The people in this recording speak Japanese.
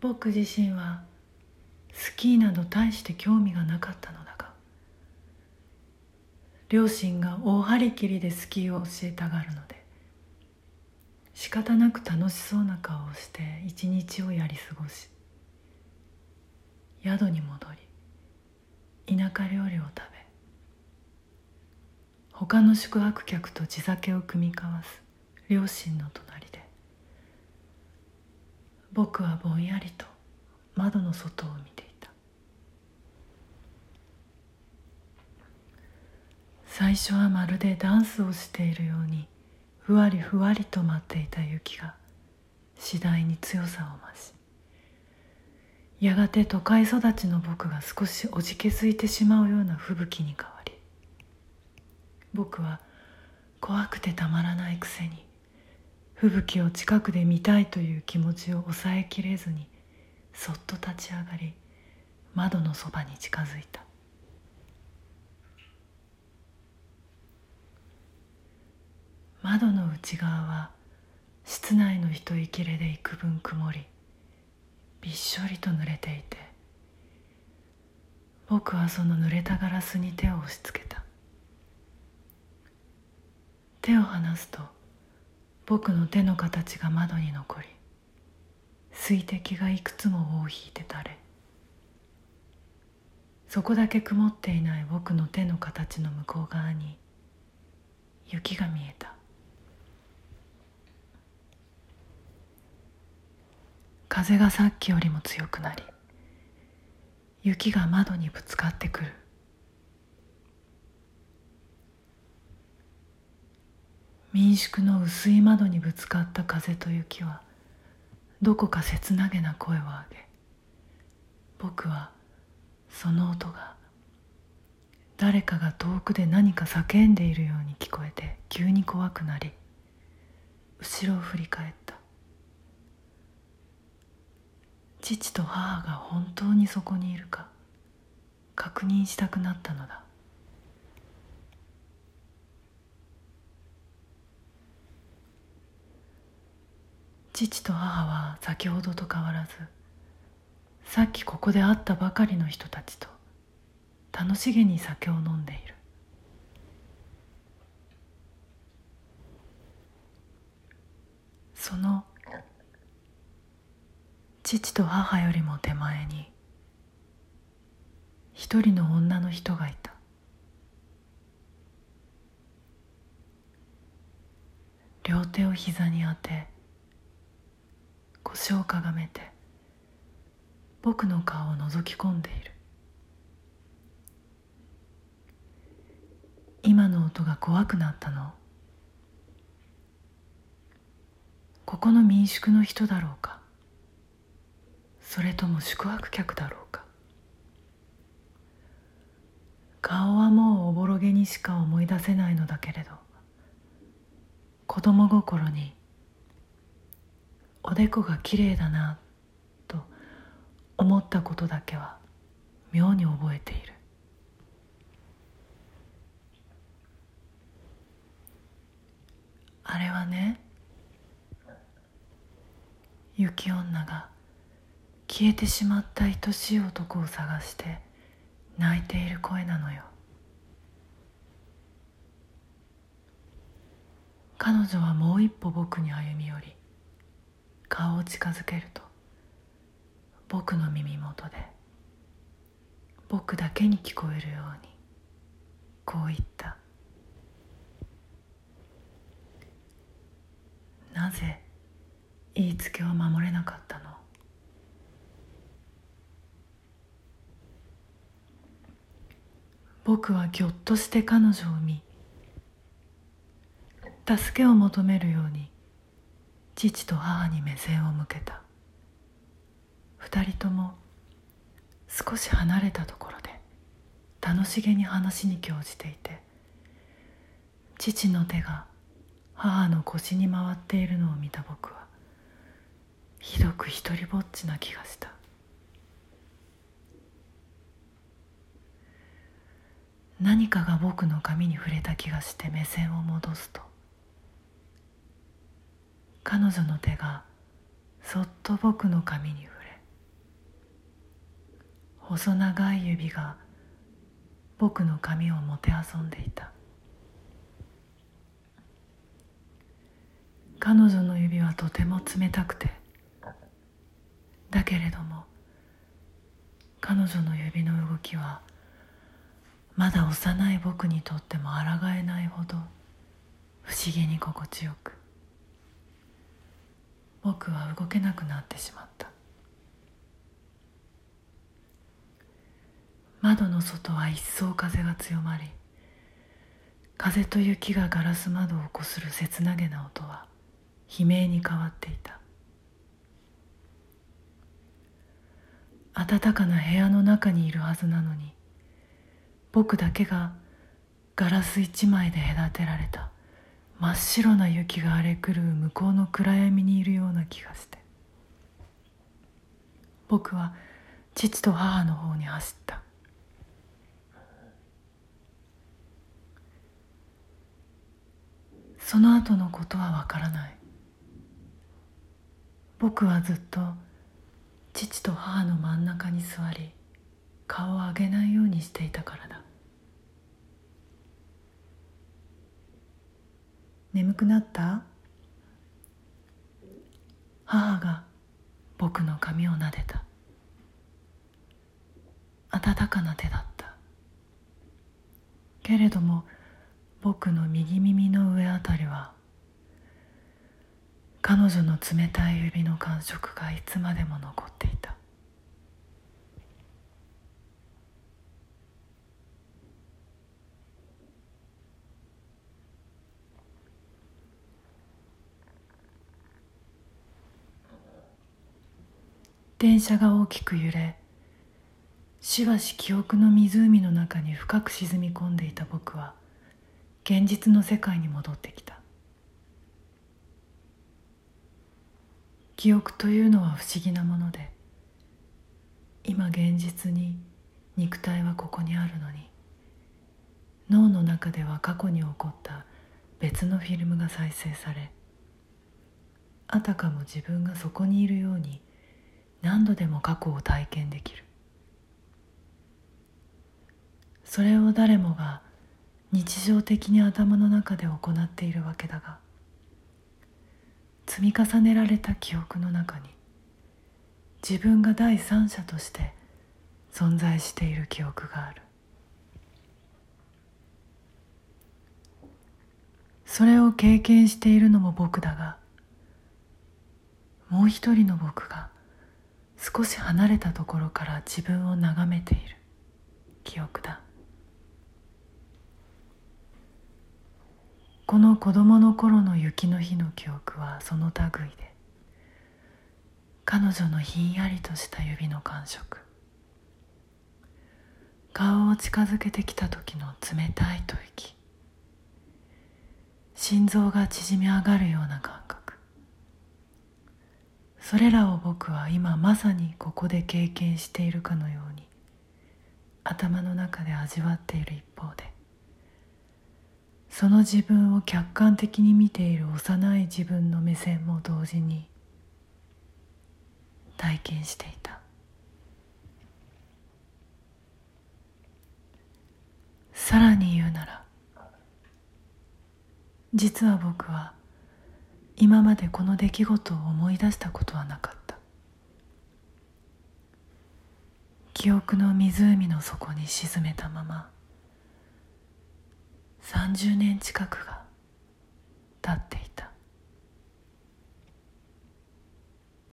僕自身はスキーなど大して興味がなかったのだが両親が大張り切りでスキーを教えたがるので仕方なく楽しそうな顔をして一日をやり過ごし宿に戻り田舎料理を食べ他の宿泊客と地酒を酌み交わす両親の隣僕はぼんやりと窓の外を見ていた。最初はまるでダンスをしているようにふわりふわりと舞っていた雪が次第に強さを増しやがて都会育ちの僕が少しおじけづいてしまうような吹雪に変わり僕は怖くてたまらないくせに吹雪を近くで見たいという気持ちを抑えきれずにそっと立ち上がり窓のそばに近づいた。窓の内側は室内の一息れで幾分曇りびっしょりと濡れていて僕はその濡れたガラスに手を押し付けた。手を離すと僕の手の形が窓に残り水滴がいくつも尾を引いて垂れそこだけ曇っていない僕の手の形の向こう側に雪が見えた。風がさっきよりも強くなり雪が窓にぶつかってくる。民宿の薄い窓にぶつかった風と雪はどこか切なげな声を上げ僕はその音が誰かが遠くで何か叫んでいるように聞こえて急に怖くなり後ろを振り返った。父と母が本当にそこにいるか確認したくなったのだ。父と母は先ほどと変わらずさっきここで会ったばかりの人たちと楽しげに酒を飲んでいる。その父と母よりも手前に一人の女の人がいた。両手を膝に当て腰をかがめて僕の顔を覗き込んでいる。今の音が怖くなったの。ここの民宿の人だろうか。それとも宿泊客だろうか。顔はもうおぼろげにしか思い出せないのだけれど子供心におでこがきれいだなと思ったことだけは妙に覚えている。あれはね雪女が消えてしまった愛しい男を探して泣いている声なのよ。彼女はもう一歩僕に歩み寄り顔を近づけると僕の耳元で僕だけに聞こえるようにこう言った。なぜ言いつけを守れなかったの？僕はぎょっとして彼女を見助けを求めるように父と母に目線を向けた。二人とも少し離れたところで楽しげに話に興じていて父の手が母の腰に回っているのを見た僕はひどく一りぼっちな気がした。何かが僕の髪に触れた気がして目線を戻すと彼女の手がそっと僕の髪に触れ細長い指が僕の髪をもてあそんでいた。彼女の指はとても冷たくてだけれども彼女の指の動きはまだ幼い僕にとっても抗えないほど不思議に心地よく僕は動けなくなってしまった。窓の外は一層風が強まり風と雪がガラス窓をこする切なげな音は悲鳴に変わっていた。暖かな部屋の中にいるはずなのに僕だけがガラス一枚で隔てられた。真っ白な雪が荒れ狂う向こうの暗闇にいるような気がして。僕は父と母の方に走った。その後のことはわからない。僕はずっと父と母の真ん中に座り顔を上げないようにしていたからだ。眠くなった？母が僕の髪を撫でた。温かな手だった。けれども僕の右耳の上あたりは彼女の冷たい指の感触がいつまでも残っていた。電車が大きく揺れしばし記憶の湖の中に深く沈み込んでいた僕は現実の世界に戻ってきた。記憶というのは不思議なもので今現実に肉体はここにあるのに脳の中では過去に起こった別のフィルムが再生されあたかも自分がそこにいるように何度でも過去を体験できる。それを誰もが日常的に頭の中で行っているわけだが積み重ねられた記憶の中に自分が第三者として存在している記憶がある。それを経験しているのも僕だがもう一人の僕が少し離れたところから自分を眺めている。記憶だ。この子供の頃の雪の日の記憶はその類で彼女のひんやりとした指の感触顔を近づけてきた時の冷たい吐息心臓が縮み上がるような感覚それらを僕は今まさにここで経験しているかのように頭の中で味わっている一方でその自分を客観的に見ている幼い自分の目線も同時に体験していた。さらに言うなら実は僕は今までこの出来事を思い出したことはなかった。記憶の湖の底に沈めたまま30年近くが経っていた。